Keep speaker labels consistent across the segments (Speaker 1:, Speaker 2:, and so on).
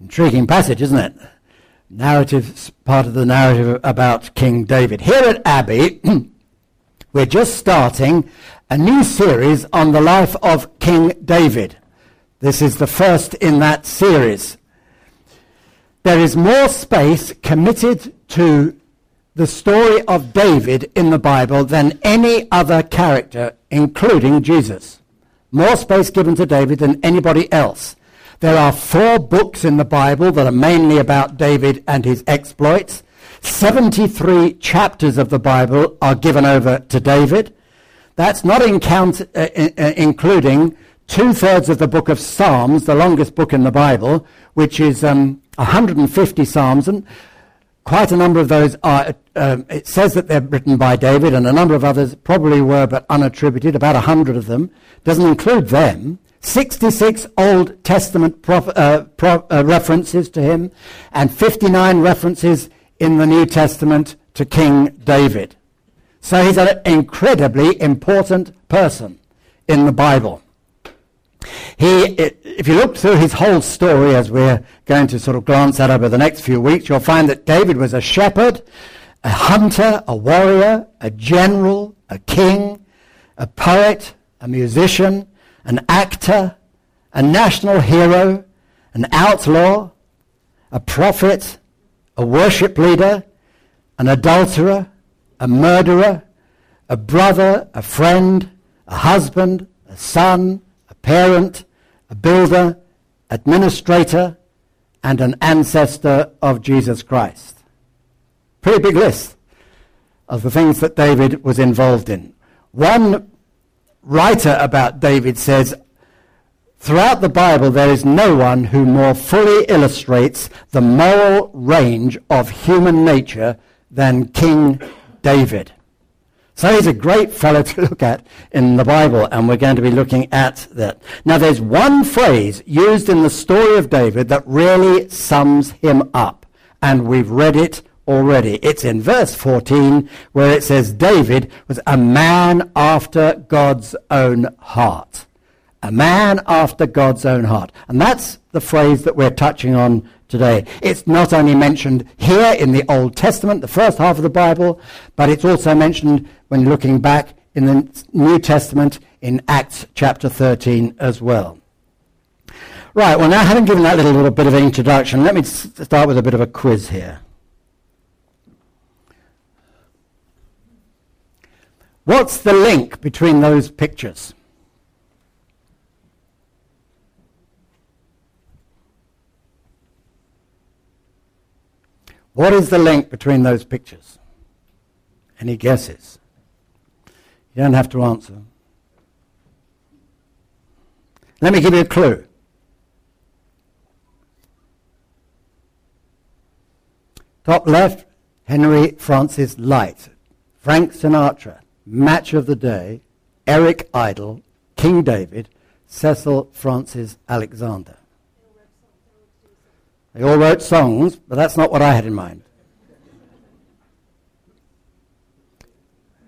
Speaker 1: Intriguing passage, isn't it? Narrative, part of the narrative about King David. Here at Abbey, we're just starting a new series on the life of King David. This is the first in that series. There is more space committed to the story of David in the Bible than any other character, including Jesus. More space given to David than anybody else. There are four books in the Bible that are mainly about David and his exploits. 73 chapters of the Bible are given over to David. That's not uh, uh, including two thirds of the book of Psalms, the longest book in the Bible, which is um, 150 Psalms. And quite a number of those are, uh, it says that they're written by David, and a number of others probably were but unattributed, about 100 of them. Doesn't include them. 66 Old Testament prof, uh, pro, uh, references to him, and 59 references in the New Testament to King David. So he's an incredibly important person in the Bible. He, if you look through his whole story, as we're going to sort of glance at over the next few weeks, you'll find that David was a shepherd, a hunter, a warrior, a general, a king, a poet, a musician, an actor, a national hero, an outlaw, a prophet, a worship leader, an adulterer, a murderer, a brother, a friend, a husband, a son, a parent, a builder, administrator, and an ancestor of Jesus Christ. Pretty big list of the things that David was involved in. One writer about David says, Throughout the Bible, there is no one who more fully illustrates the moral range of human nature than King David. So he's a great fellow to look at in the Bible, and we're going to be looking at that. Now, there's one phrase used in the story of David that really sums him up, and we've read it already. It's in verse 14 where it says David was a man after God's own heart. A man after God's own heart. And that's the phrase that we're touching on today. It's not only mentioned here in the Old Testament, the first half of the Bible, but it's also mentioned when looking back in the New Testament in Acts chapter 13 as well. Right, well now having given that little, little bit of introduction, let me start with a bit of a quiz here. What's the link between those pictures? What is the link between those pictures? Any guesses? You don't have to answer. Let me give you a clue. Top left, Henry Francis Lyte, Frank Sinatra, Match of the Day, Eric Idle, King David, Cecil Frances Alexander. They all wrote songs, but that's not what I had in mind.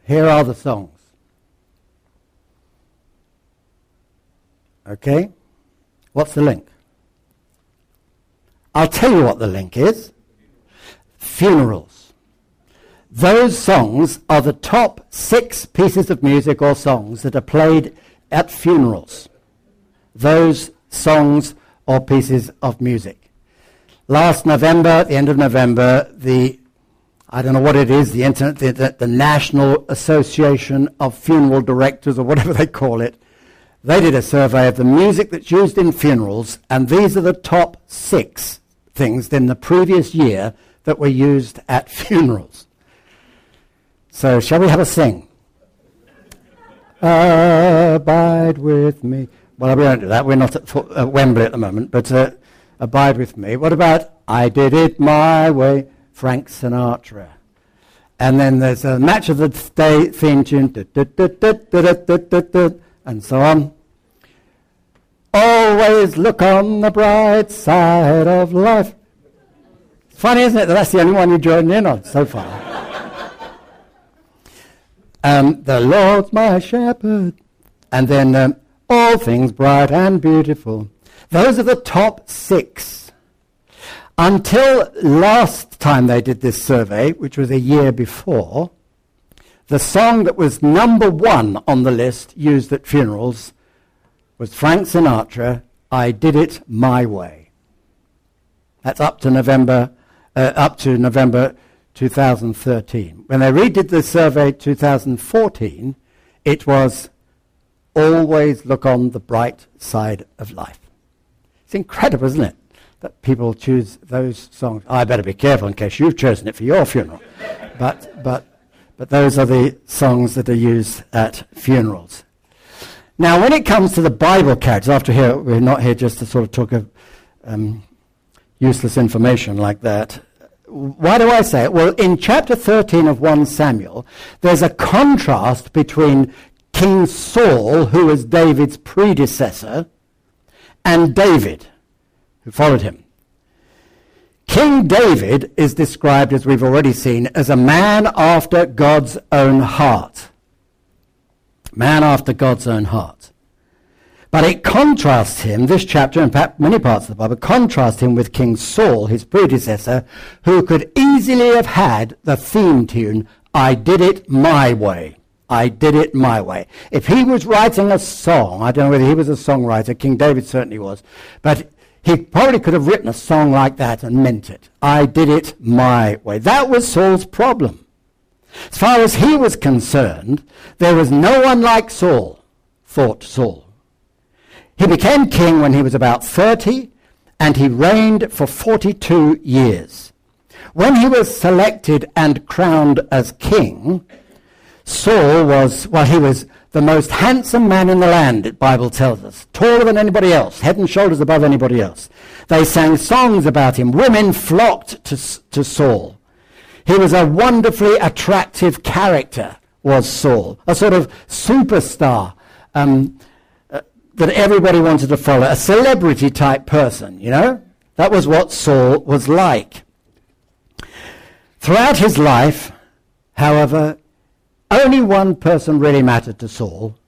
Speaker 1: Here are the songs. Okay? What's the link? I'll tell you what the link is. Funerals. Those songs are the top six pieces of music or songs that are played at funerals. Those songs or pieces of music. Last November, the end of November, the I don't know what it is, the, internet, the, the National Association of Funeral Directors, or whatever they call it, they did a survey of the music that's used in funerals, and these are the top six things in the previous year that were used at funerals. So, shall we have a sing? abide with me. Well, we don't do that. We're not at Wembley at the moment, but uh, abide with me. What about I did it my way, Frank Sinatra? And then there's a match of the day theme tune, and so on. Always look on the bright side of life. Funny, isn't it, that that's the only one you joined in on so far. Um, the Lord's my shepherd. And then um, all things bright and beautiful. Those are the top six. Until last time they did this survey, which was a year before, the song that was number one on the list used at funerals was Frank Sinatra, I Did It My Way. That's up to November, uh, up to November 2013. When they redid the survey 2014, it was always look on the bright side of life. It's incredible, isn't it? that people choose those songs. I better be careful in case you've chosen it for your funeral. but, but, but those are the songs that are used at funerals. Now, when it comes to the Bible characters, after here, we're not here just to sort of talk of um, useless information like that. Why do I say it? Well, in chapter 13 of 1 Samuel, there's a contrast between King Saul, who was David's predecessor, and David who followed him. King David is described, as we've already seen, as a man after God's own heart. Man after God's own heart. But it contrasts him, this chapter, and perhaps many parts of the Bible, contrast him with King Saul, his predecessor, who could easily have had the theme tune, I did it my way. I did it my way. If he was writing a song, I don't know whether he was a songwriter, King David certainly was, but he probably could have written a song like that and meant it. I did it my way. That was Saul's problem. As far as he was concerned, there was no one like Saul, thought Saul. He became king when he was about 30, and he reigned for 42 years. When he was selected and crowned as king, Saul was, well, he was the most handsome man in the land, the Bible tells us. Taller than anybody else, head and shoulders above anybody else. They sang songs about him. Women flocked to, to Saul. He was a wonderfully attractive character, was Saul. A sort of superstar um, that everybody wanted to follow. A celebrity type person, you know? That was what Saul was like. Throughout his life, however, only one person really mattered to Saul,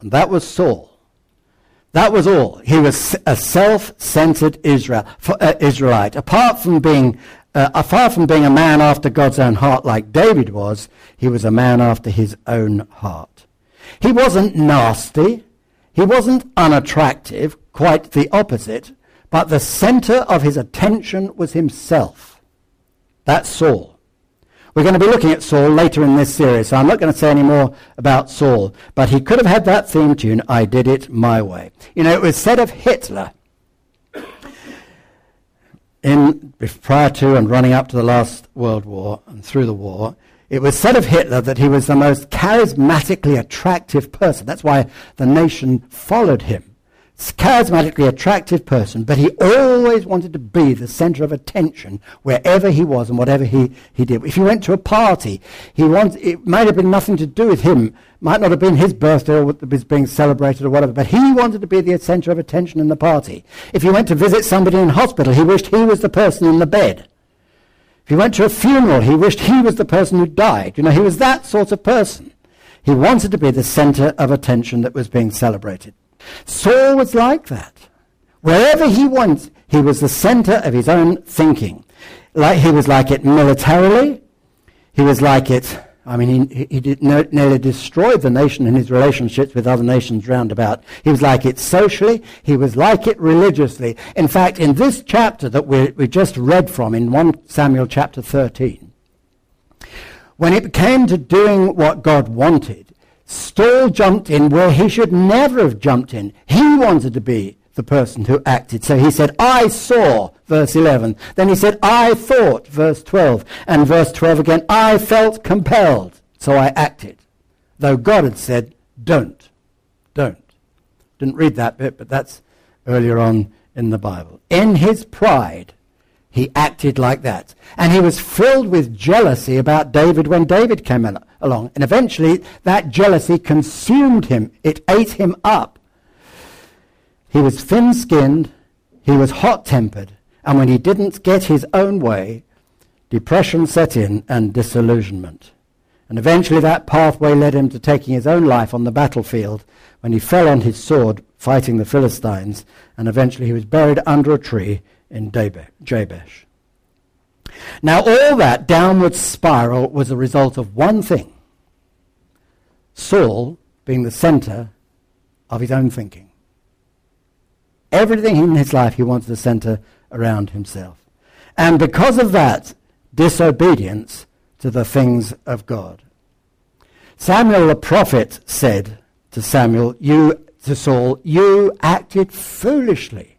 Speaker 1: and that was Saul. That was all. He was a self-centered Israel, uh, Israelite. Apart from being, uh, far from being a man after God's own heart like David was, he was a man after his own heart. He wasn't nasty. He wasn't unattractive, quite the opposite, but the center of his attention was himself. That's Saul. We're going to be looking at Saul later in this series, so I'm not going to say any more about Saul. But he could have had that theme tune, I Did It My Way. You know, it was said of Hitler in prior to and running up to the last World War and through the war, it was said of Hitler that he was the most charismatically attractive person. That's why the nation followed him charismatically attractive person, but he always wanted to be the center of attention wherever he was and whatever he, he did. If he went to a party, he wanted, it might have been nothing to do with him, might not have been his birthday or was being celebrated or whatever, but he wanted to be the center of attention in the party. If he went to visit somebody in hospital, he wished he was the person in the bed. If he went to a funeral, he wished he was the person who died. You know, he was that sort of person. He wanted to be the center of attention that was being celebrated. Saul was like that. Wherever he went, he was the center of his own thinking. Like he was like it militarily. He was like it. I mean, he, he did, nearly destroyed the nation in his relationships with other nations round about. He was like it socially. He was like it religiously. In fact, in this chapter that we, we just read from, in 1 Samuel chapter 13, when it came to doing what God wanted, Saul jumped in where he should never have jumped in. He wanted to be the person who acted. So he said, I saw, verse 11. Then he said, I thought, verse 12. And verse 12 again, I felt compelled, so I acted. Though God had said, don't, don't. Didn't read that bit, but that's earlier on in the Bible. In his pride, he acted like that. And he was filled with jealousy about David when David came along. And eventually that jealousy consumed him. It ate him up. He was thin-skinned. He was hot-tempered. And when he didn't get his own way, depression set in and disillusionment. And eventually that pathway led him to taking his own life on the battlefield when he fell on his sword fighting the Philistines. And eventually he was buried under a tree in Jabesh. Now, all that downward spiral was a result of one thing Saul being the center of his own thinking. Everything in his life he wanted to center around himself. And because of that, disobedience to the things of God. Samuel the prophet said to Samuel, you to Saul, you acted foolishly.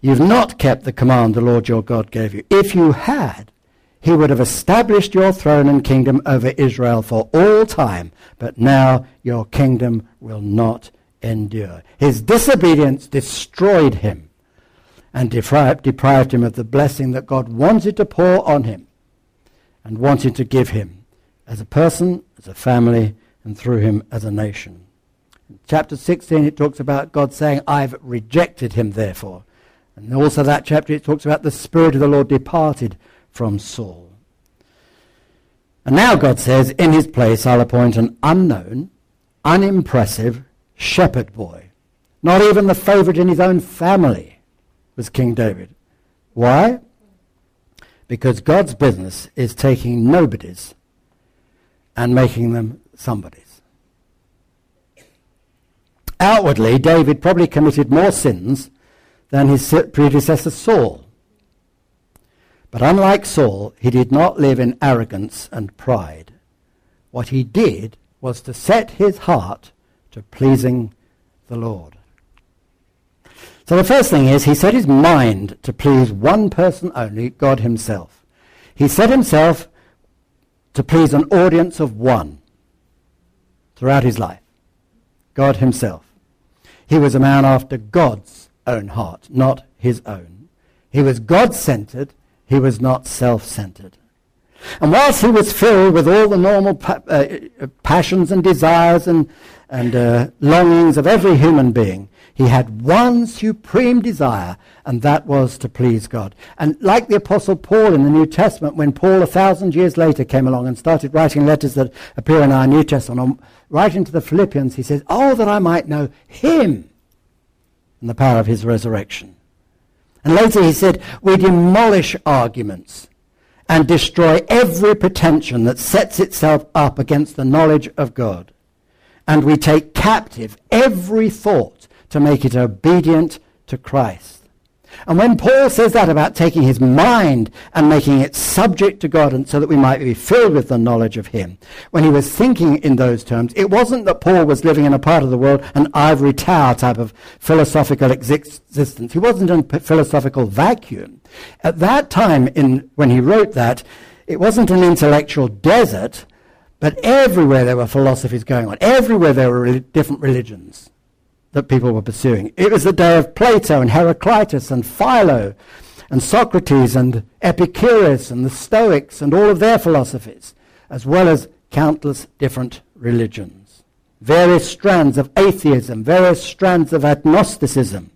Speaker 1: You've not kept the command the Lord your God gave you. If you had, he would have established your throne and kingdom over Israel for all time, but now your kingdom will not endure. His disobedience destroyed him and deprived, deprived him of the blessing that God wanted to pour on him and wanted to give him as a person, as a family, and through him as a nation. In chapter 16, it talks about God saying, I've rejected him, therefore. And also that chapter, it talks about the Spirit of the Lord departed from Saul. And now God says, in his place I'll appoint an unknown, unimpressive shepherd boy. Not even the favorite in his own family was King David. Why? Because God's business is taking nobodies and making them somebodies. Outwardly, David probably committed more sins than his predecessor Saul. But unlike Saul, he did not live in arrogance and pride. What he did was to set his heart to pleasing the Lord. So the first thing is he set his mind to please one person only, God himself. He set himself to please an audience of one throughout his life. God himself. He was a man after God's own heart, not his own. He was God-centered he was not self-centered. And whilst he was filled with all the normal pa- uh, passions and desires and, and uh, longings of every human being, he had one supreme desire, and that was to please God. And like the Apostle Paul in the New Testament, when Paul a thousand years later came along and started writing letters that appear in our New Testament, writing to the Philippians, he says, Oh, that I might know him and the power of his resurrection and later he said, we demolish arguments and destroy every pretension that sets itself up against the knowledge of God. And we take captive every thought to make it obedient to Christ. And when Paul says that about taking his mind and making it subject to God and so that we might be filled with the knowledge of him, when he was thinking in those terms, it wasn't that Paul was living in a part of the world, an ivory tower type of philosophical existence. He wasn't in a philosophical vacuum. At that time, in, when he wrote that, it wasn't an intellectual desert, but everywhere there were philosophies going on. Everywhere there were different religions that people were pursuing. It was the day of Plato and Heraclitus and Philo and Socrates and Epicurus and the Stoics and all of their philosophies, as well as countless different religions. Various strands of atheism, various strands of agnosticism,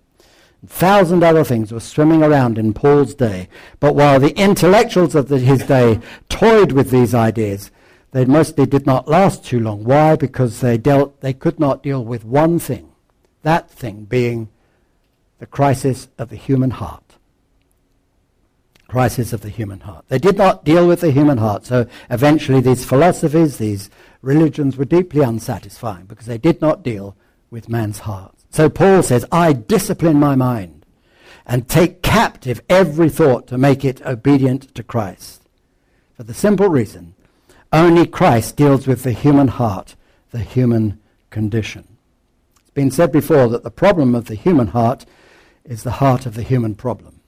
Speaker 1: a thousand other things were swimming around in Paul's day. But while the intellectuals of the, his day toyed with these ideas, they mostly did not last too long. Why? Because they dealt, they could not deal with one thing that thing being the crisis of the human heart. Crisis of the human heart. They did not deal with the human heart, so eventually these philosophies, these religions were deeply unsatisfying because they did not deal with man's heart. So Paul says, I discipline my mind and take captive every thought to make it obedient to Christ. For the simple reason, only Christ deals with the human heart, the human condition been said before that the problem of the human heart is the heart of the human problem.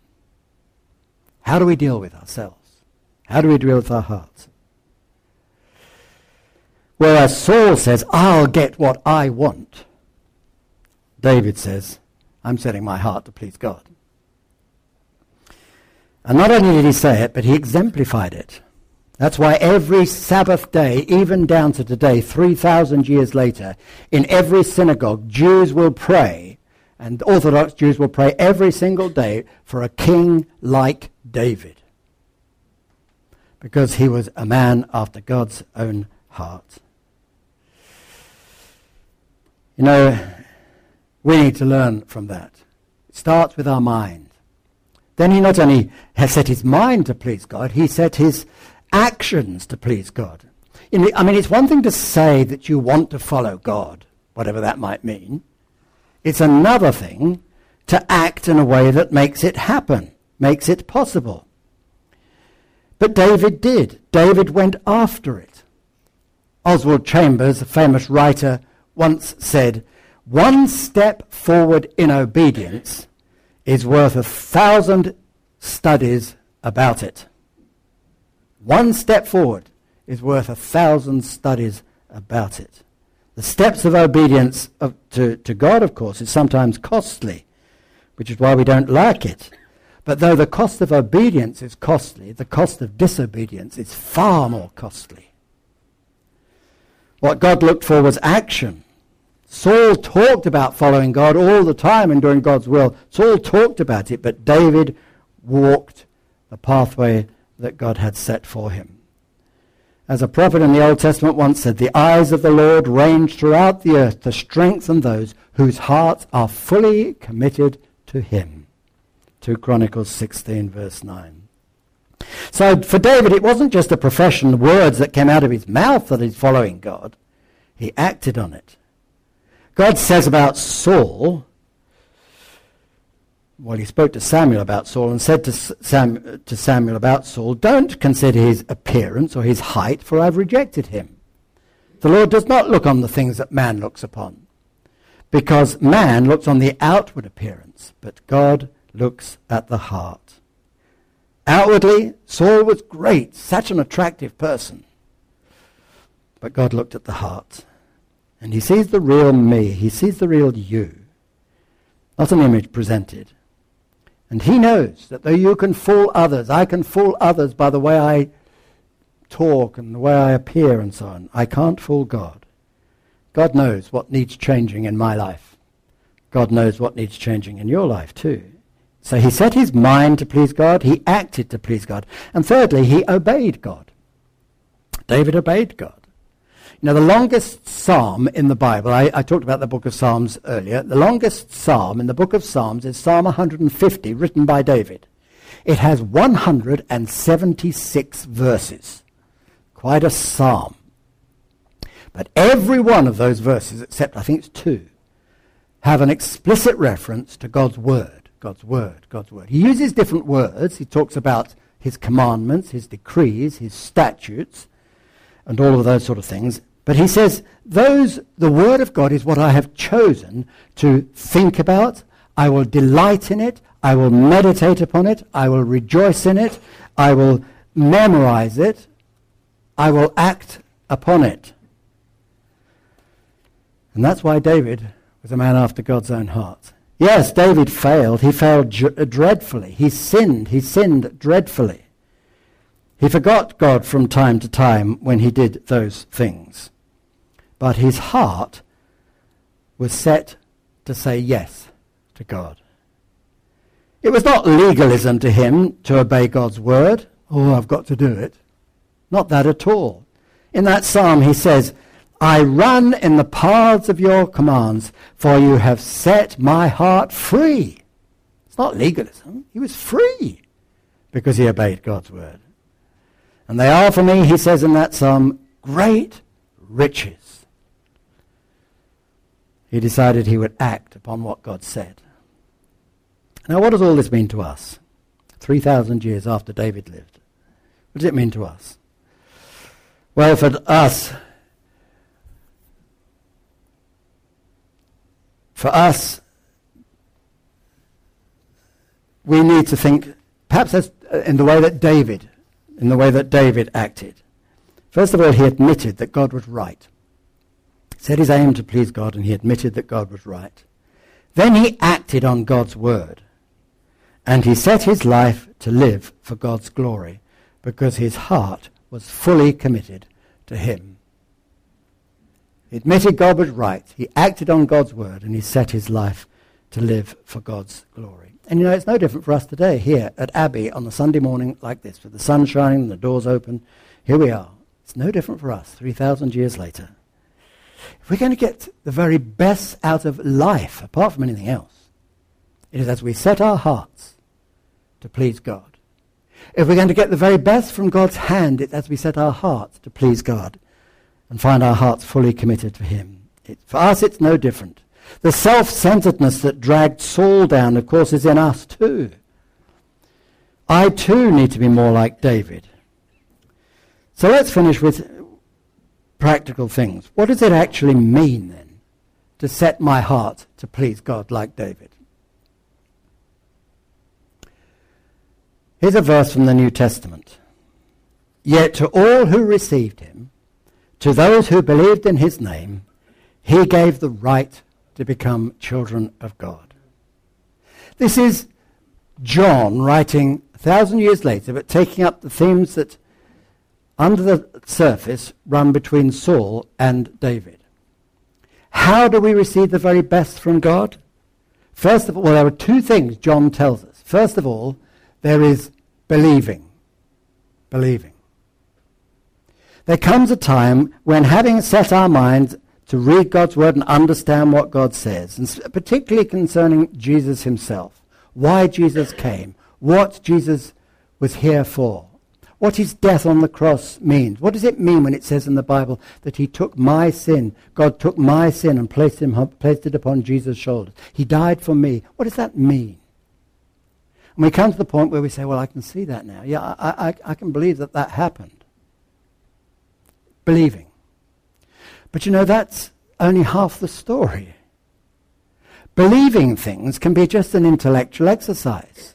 Speaker 1: How do we deal with ourselves? How do we deal with our hearts? Whereas Saul says, I'll get what I want, David says, I'm setting my heart to please God. And not only did he say it, but he exemplified it. That's why every Sabbath day, even down to today, 3,000 years later, in every synagogue, Jews will pray, and Orthodox Jews will pray every single day for a king like David. Because he was a man after God's own heart. You know, we need to learn from that. It starts with our mind. then he not only has set his mind to please God, he set his actions to please God. I mean, it's one thing to say that you want to follow God, whatever that might mean. It's another thing to act in a way that makes it happen, makes it possible. But David did. David went after it. Oswald Chambers, a famous writer, once said, One step forward in obedience is worth a thousand studies about it. One step forward is worth a thousand studies about it. The steps of obedience of, to, to God, of course, is sometimes costly, which is why we don't like it. But though the cost of obedience is costly, the cost of disobedience is far more costly. What God looked for was action. Saul talked about following God all the time and doing God's will. Saul talked about it, but David walked the pathway that God had set for him. As a prophet in the Old Testament once said, the eyes of the Lord range throughout the earth to strengthen those whose hearts are fully committed to him. 2 Chronicles 16 verse 9. So for David, it wasn't just a profession, the words that came out of his mouth that he's following God. He acted on it. God says about Saul, well, he spoke to Samuel about Saul and said to, Sam, to Samuel about Saul, Don't consider his appearance or his height, for I've rejected him. The Lord does not look on the things that man looks upon, because man looks on the outward appearance, but God looks at the heart. Outwardly, Saul was great, such an attractive person. But God looked at the heart. And he sees the real me. He sees the real you. Not an image presented. And he knows that though you can fool others, I can fool others by the way I talk and the way I appear and so on. I can't fool God. God knows what needs changing in my life. God knows what needs changing in your life too. So he set his mind to please God, he acted to please God. And thirdly, he obeyed God. David obeyed God. Now, the longest psalm in the Bible, I, I, talked about the book of Psalms earlier. The longest psalm in the book of Psalms is Psalm 150, written by David. It has 176 verses. Quite a psalm. But every one of those verses, except I think it's two, have an explicit reference to God's word. God's word, God's word. He uses different words. He talks about his commandments, his decrees, his statutes, and all of those sort of things. But he says, those, the word of God is what I have chosen to think about. I will delight in it. I will meditate upon it. I will rejoice in it. I will memorize it. I will act upon it. And that's why David was a man after God's own heart. Yes, David failed. He failed uh, dreadfully. He sinned. He sinned dreadfully. He forgot God from time to time when he did those things. But his heart was set to say yes to God. It was not legalism to him to obey God's word. Oh, I've got to do it. Not that at all. In that psalm, he says, I run in the paths of your commands, for you have set my heart free. It's not legalism. He was free because he obeyed God's word. And they are for me, he says in that psalm, great riches. He decided he would act upon what God said. Now, what does all this mean to us? 3,000 years after David lived. What does it mean to us? Well, for us, for us, we need to think, perhaps that's uh, in the way that David in the way that David acted. First of all, he admitted that God was right. Set his aim to please God, and he admitted that God was right. Then he acted on God's word, and he set his life to live for God's glory, because his heart was fully committed to him. He admitted God was right. He acted on God's word, and he set his life to live for God's glory. And you know, it's no different for us today here at Abbey on a Sunday morning like this, with the sun shining and the doors open. Here we are. It's no different for us 3,000 years later. If we're going to get the very best out of life, apart from anything else, it is as we set our hearts to please God. If we're going to get the very best from God's hand, it's as we set our hearts to please God and find our hearts fully committed to Him. It, for us, it's no different. The self-centeredness that dragged Saul down, of course, is in us too. I too need to be more like David. So let's finish with practical things. What does it actually mean then to set my heart to please God like David? Here's a verse from the New Testament. Yet to all who received him, to those who believed in his name, he gave the right to become children of God. This is John writing a thousand years later, but taking up the themes that under the surface run between Saul and David. How do we receive the very best from God? First of all, well, there are two things John tells us. First of all, there is believing. Believing. There comes a time when, having set our minds to read God's word and understand what God says, and particularly concerning Jesus himself, why Jesus came, what Jesus was here for, what his death on the cross means. What does it mean when it says in the Bible that he took my sin, God took my sin and placed, him, placed it upon Jesus' shoulders? He died for me. What does that mean? And we come to the point where we say, well, I can see that now. Yeah, I, I, I can believe that that happened. Believing. But you know, that's only half the story. Believing things can be just an intellectual exercise.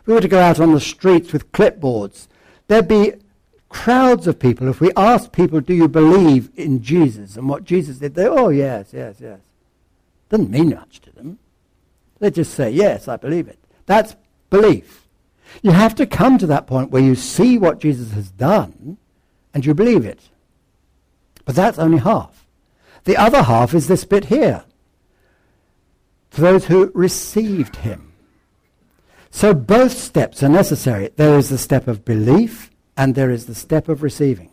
Speaker 1: If we were to go out on the streets with clipboards, there'd be crowds of people. If we asked people, do you believe in Jesus and what Jesus did, they, oh, yes, yes, yes. Doesn't mean much to them. They just say, yes, I believe it. That's belief. You have to come to that point where you see what Jesus has done and you believe it. But that's only half. The other half is this bit here. For those who received him. So both steps are necessary. There is the step of belief and there is the step of receiving.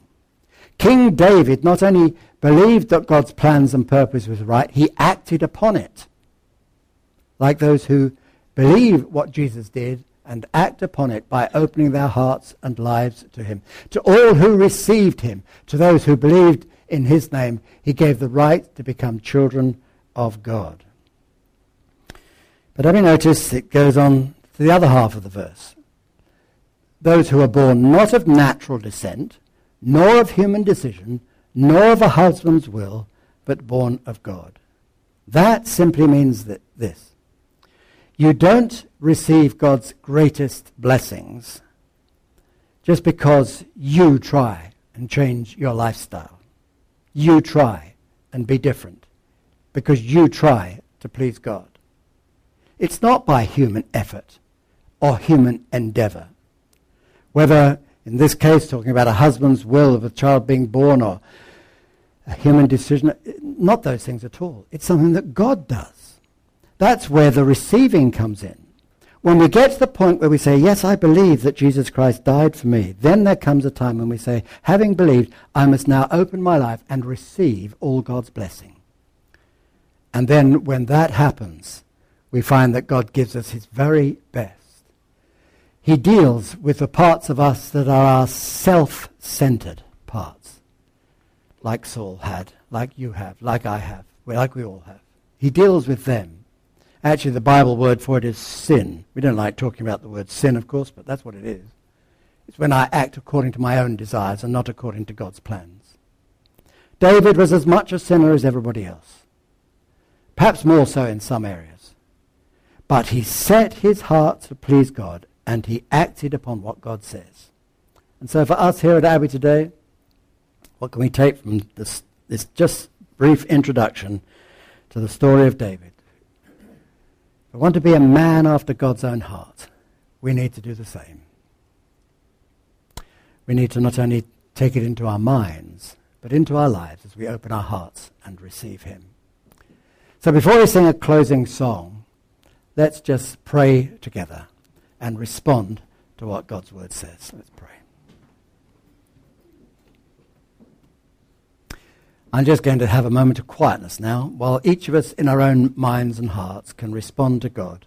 Speaker 1: King David not only believed that God's plans and purpose was right, he acted upon it. Like those who believe what Jesus did and act upon it by opening their hearts and lives to him. To all who received him, to those who believed in his name, he gave the right to become children of God. But have you noticed it goes on to the other half of the verse? Those who are born not of natural descent, nor of human decision, nor of a husband's will, but born of God. That simply means that this you don't receive God's greatest blessings just because you try and change your lifestyle. You try and be different because you try to please God. It's not by human effort or human endeavor. Whether, in this case, talking about a husband's will of a child being born or a human decision, not those things at all. It's something that God does. That's where the receiving comes in. When we get to the point where we say, Yes, I believe that Jesus Christ died for me, then there comes a time when we say, Having believed, I must now open my life and receive all God's blessing. And then when that happens, we find that God gives us his very best. He deals with the parts of us that are our self-centered parts, like Saul had, like you have, like I have, like we all have. He deals with them Actually, the Bible word for it is sin. We don't like talking about the word sin, of course, but that's what it is. It's when I act according to my own desires and not according to God's plans. David was as much a sinner as everybody else, perhaps more so in some areas. But he set his heart to please God and he acted upon what God says. And so for us here at Abbey today, what can we take from this, this just brief introduction to the story of David? If we want to be a man after God's own heart, we need to do the same. We need to not only take it into our minds, but into our lives as we open our hearts and receive Him. So before we sing a closing song, let's just pray together and respond to what God's Word says. Let's pray. I'm just going to have a moment of quietness now while each of us in our own minds and hearts can respond to God